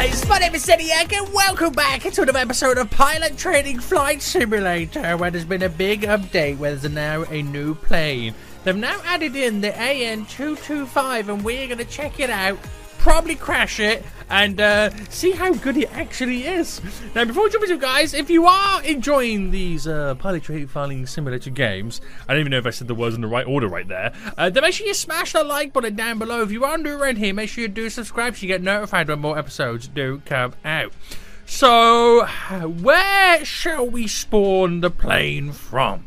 guys, my name is Seniac and welcome back to another episode of Pilot Training Flight Simulator where there's been a big update where there's now a new plane. They've now added in the AN225 and we're going to check it out, probably crash it, and uh, see how good it actually is. Now, before we jump into it, guys, if you are enjoying these uh, Pilot Training Flying Simulator games, I don't even know if I said the words in the right order right there, uh, then make sure you smash that like button down below. If you are new around here, make sure you do subscribe so you get notified when more episodes do come out. So, where shall we spawn the plane from?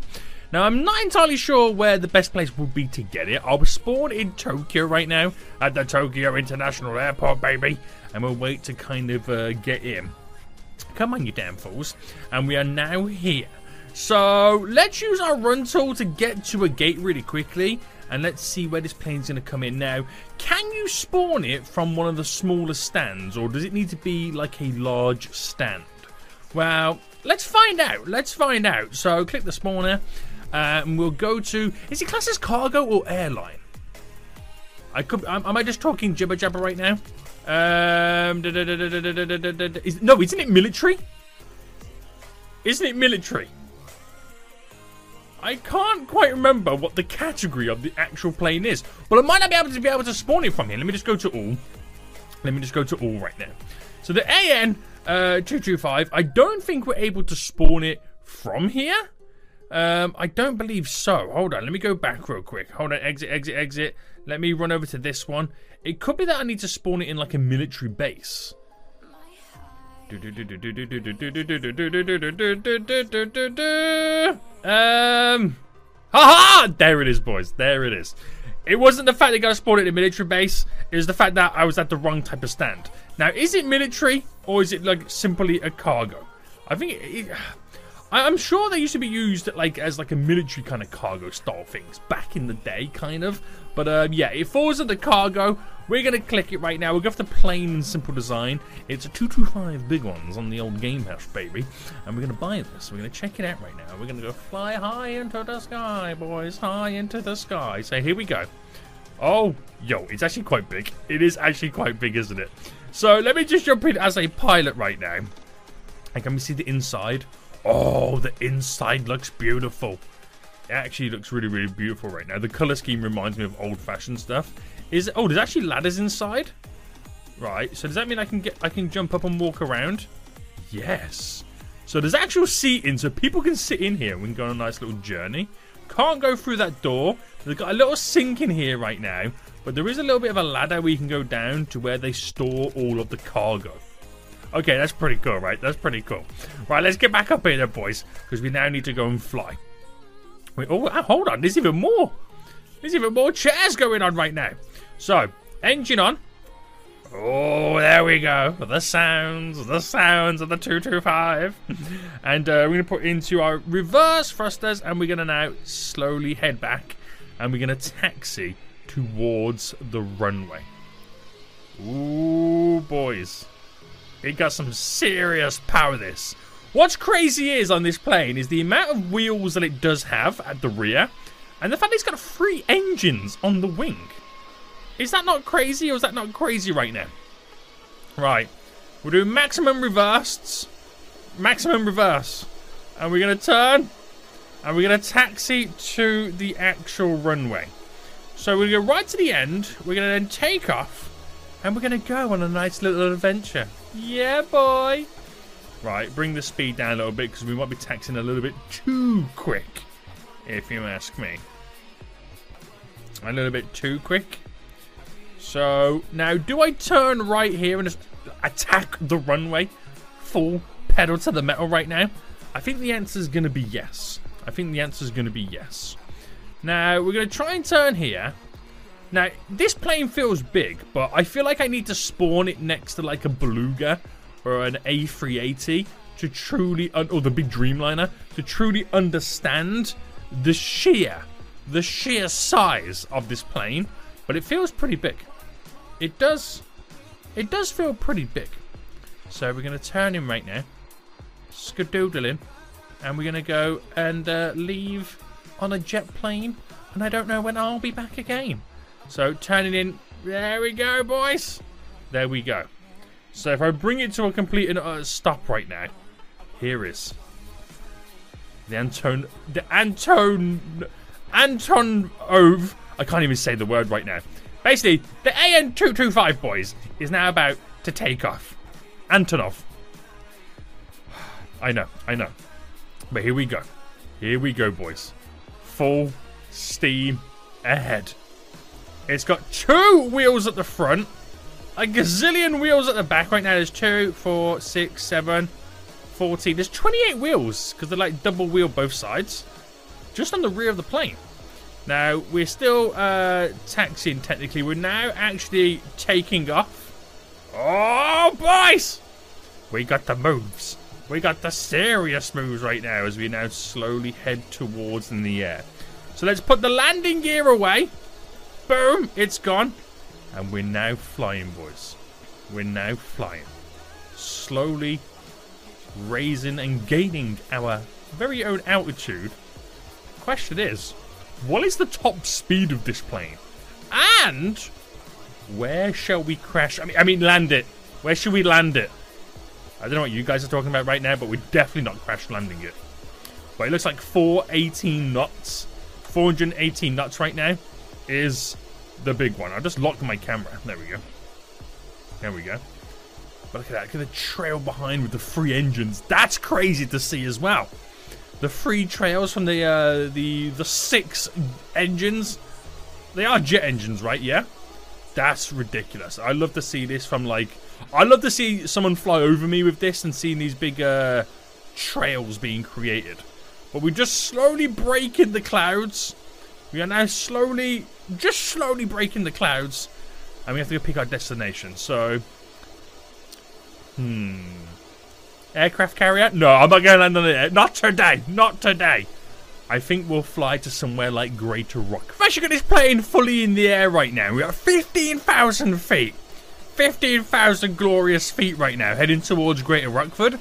Now, I'm not entirely sure where the best place would be to get it. I was spawned in Tokyo right now, at the Tokyo International Airport, baby. And we'll wait to kind of uh, get in. Come on, you damn fools. And we are now here. So, let's use our run tool to get to a gate really quickly. And let's see where this plane's going to come in now. Can you spawn it from one of the smaller stands? Or does it need to be like a large stand? Well, let's find out. Let's find out. So, click the spawner. Uh, and we'll go to. Is it classed as cargo or airline? I could. Am, am I just talking jibber jabber right now? Um. Is, no, isn't it military? Isn't it military? I can't quite remember what the category of the actual plane is. Well, I might not be able to be able to spawn it from here. Let me just go to all. Let me just go to all right now. So the AN uh, 225, I don't think we're able to spawn it from here. Um, I don't believe so. Hold on, let me go back real quick. Hold on, exit, exit, exit. Let me run over to this one. It could be that I need to spawn it in like a military base. Um, haha! There it is, boys. There it is. It wasn't the fact that I spawned at a military base. It was the fact that I was at the wrong type of stand. Now, is it military or is it like simply a cargo? I think it, it I'm sure they used to be used like as like a military kind of cargo style things back in the day, kind of. But uh, yeah, it falls under cargo. We're gonna click it right now. We'll go for the plain and simple design. It's a 225 big ones on the old Game House, baby. And we're gonna buy this. We're gonna check it out right now. We're gonna go fly high into the sky, boys, high into the sky. So here we go. Oh, yo, it's actually quite big. It is actually quite big, isn't it? So let me just jump in as a pilot right now. And can we see the inside? Oh, the inside looks beautiful. It actually looks really, really beautiful right now. The color scheme reminds me of old-fashioned stuff. Is oh, there's actually ladders inside. Right. So does that mean I can get I can jump up and walk around? Yes. So there's actual seating, so people can sit in here. We can go on a nice little journey. Can't go through that door. They've got a little sink in here right now, but there is a little bit of a ladder where you can go down to where they store all of the cargo. Okay, that's pretty cool, right? That's pretty cool. Right, let's get back up here, boys, because we now need to go and fly. Wait, oh, hold on. There's even more. There's even more chairs going on right now. So, engine on. Oh, there we go. The sounds, the sounds of the 225. and uh, we're going to put into our reverse thrusters, and we're going to now slowly head back, and we're going to taxi towards the runway. Ooh, boys. It got some serious power, this. What's crazy is on this plane is the amount of wheels that it does have at the rear, and the fact that it's got three engines on the wing. Is that not crazy, or is that not crazy right now? Right. We're doing maximum reversed. Maximum reverse. And we're going to turn. And we're going to taxi to the actual runway. So we're going to go right to the end. We're going to then take off. And we're going to go on a nice little adventure. Yeah, boy. Right, bring the speed down a little bit because we might be taxing a little bit too quick, if you ask me. A little bit too quick. So, now do I turn right here and just attack the runway? Full pedal to the metal right now? I think the answer is going to be yes. I think the answer is going to be yes. Now, we're going to try and turn here. Now, this plane feels big, but I feel like I need to spawn it next to like a Beluga or an A380 to truly, or the big Dreamliner, to truly understand the sheer, the sheer size of this plane. But it feels pretty big. It does, it does feel pretty big. So we're going to turn him right now, skadoodling, and we're going to go and uh, leave on a jet plane. And I don't know when I'll be back again. So turning in. There we go, boys. There we go. So if I bring it to a complete and utter stop right now, here is the Anton, the Anton, Anton Ove. I can't even say the word right now. Basically, the AN225 boys is now about to take off. Antonov. I know, I know. But here we go. Here we go, boys. Full steam ahead. It's got two wheels at the front, a gazillion wheels at the back. Right now, there's two, four, six, seven, 14. There's 28 wheels because they're like double wheel both sides, just on the rear of the plane. Now, we're still uh, taxiing technically. We're now actually taking off. Oh, boys! We got the moves. We got the serious moves right now as we now slowly head towards in the air. So let's put the landing gear away. Boom, it's gone. And we're now flying, boys. We're now flying. Slowly raising and gaining our very own altitude. Question is, what is the top speed of this plane? And where shall we crash? I mean, I mean, land it. Where should we land it? I don't know what you guys are talking about right now, but we're definitely not crash landing it. But it looks like 418 knots. 418 knots right now is the big one. I just locked my camera. There we go. There we go. But look at that. Look at the trail behind with the free engines. That's crazy to see as well. The free trails from the uh, the the six engines. They are jet engines, right? Yeah. That's ridiculous. I love to see this from like. I love to see someone fly over me with this and seeing these big uh, trails being created. But we're just slowly breaking the clouds. We are now slowly, just slowly breaking the clouds. And we have to go pick our destination. So, Hmm. Aircraft carrier? No, I'm not going to land on it. Not today. Not today. I think we'll fly to somewhere like Greater Rock. I've actually got this plane fully in the air right now. We're at 15,000 feet. 15,000 glorious feet right now, heading towards Greater Rockford.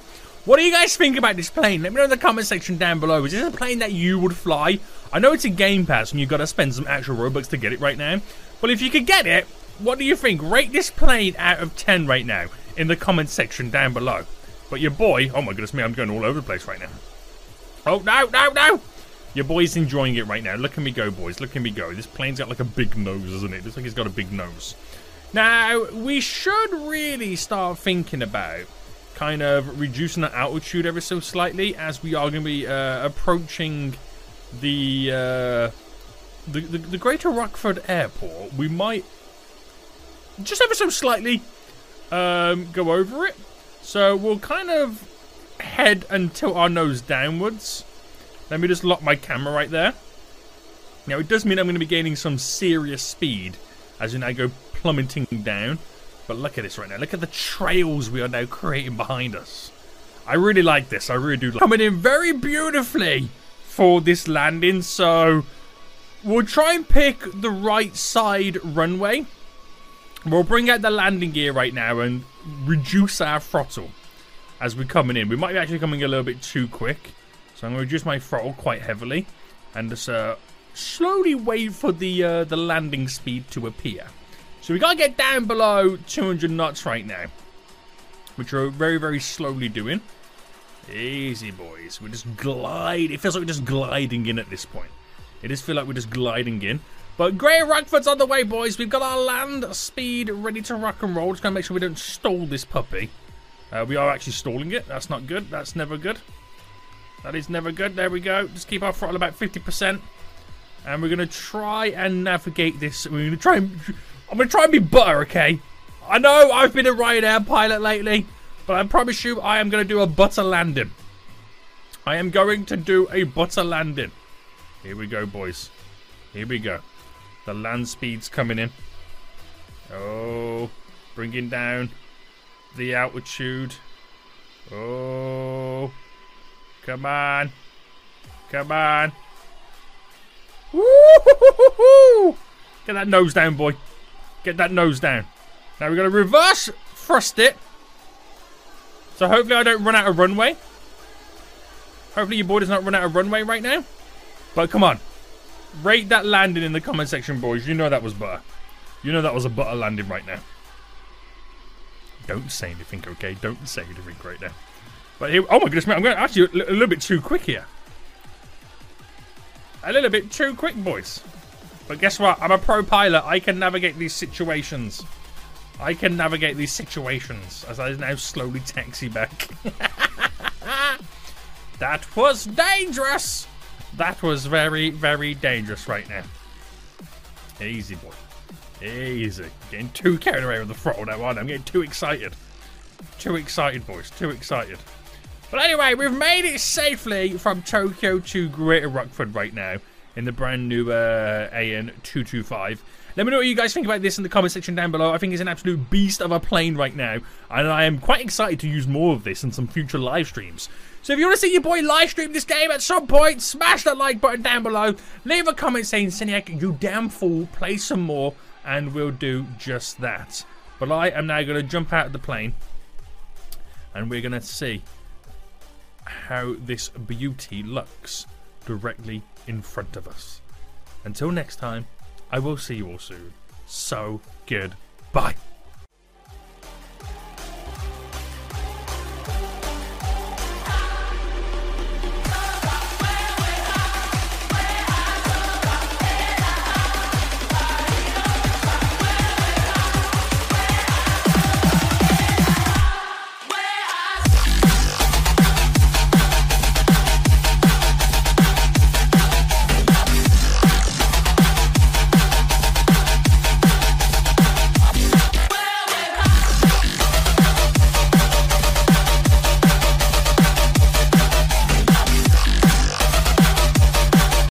What do you guys think about this plane? Let me know in the comment section down below. Is this a plane that you would fly? I know it's a Game Pass and you've got to spend some actual Robux to get it right now. But if you could get it, what do you think? Rate this plane out of 10 right now in the comment section down below. But your boy, oh my goodness me, I'm going all over the place right now. Oh, no, no, no! Your boy's enjoying it right now. Look at me go, boys. Look at me go. This plane's got like a big nose, isn't it? Looks like he's got a big nose. Now, we should really start thinking about kind of reducing the altitude ever so slightly as we are going to be uh, approaching the, uh, the, the the Greater Rockford Airport. We might just ever so slightly um, go over it. So we'll kind of head and tilt our nose downwards. Let me just lock my camera right there. Now it does mean I'm going to be gaining some serious speed as we now go plummeting down. But look at this right now. Look at the trails we are now creating behind us. I really like this. I really do. Like Coming in very beautifully for this landing. So we'll try and pick the right side runway. We'll bring out the landing gear right now and reduce our throttle as we're coming in. We might be actually coming a little bit too quick. So I'm going to reduce my throttle quite heavily and just uh, slowly wait for the uh, the landing speed to appear. So we got to get down below 200 knots right now, which we're very, very slowly doing. Easy, boys. We're just glide. It feels like we're just gliding in at this point. It does feel like we're just gliding in. But Grey Rockford's on the way, boys. We've got our land speed ready to rock and roll. Just going to make sure we don't stall this puppy. Uh, we are actually stalling it. That's not good. That's never good. That is never good. There we go. Just keep our throttle about 50%. And we're going to try and navigate this. We're going to try and... I'm going to try and be butter, okay? I know I've been a Ryanair pilot lately. But I promise you, I am going to do a butter landing. I am going to do a butter landing. Here we go, boys. Here we go. The land speed's coming in. Oh, bringing down the altitude. Oh, come on. Come on. Woo! Get that nose down, boy. Get that nose down. Now we're going to reverse thrust it. So hopefully I don't run out of runway. Hopefully your boy does not run out of runway right now. But come on. Rate that landing in the comment section, boys. You know that was butter. You know that was a butter landing right now. Don't say anything, okay? Don't say anything right now. But here, oh my goodness, man, I'm going actually a, a little bit too quick here. A little bit too quick, boys. But guess what? I'm a pro pilot. I can navigate these situations. I can navigate these situations as I now slowly taxi back. that was dangerous. That was very, very dangerous right now. Easy, boy. Easy. Getting too carried away with the throttle now, aren't I? I'm getting too excited. Too excited, boys. Too excited. But anyway, we've made it safely from Tokyo to Greater Rockford right now in the brand new uh, AN225. Let me know what you guys think about this in the comment section down below. I think it's an absolute beast of a plane right now, and I am quite excited to use more of this in some future live streams. So if you want to see your boy live stream this game at some point, smash that like button down below. Leave a comment saying, Seniac, you damn fool, play some more, and we'll do just that. But I am now going to jump out of the plane, and we're going to see how this beauty looks directly in front of us. Until next time, I will see you all soon. So, goodbye.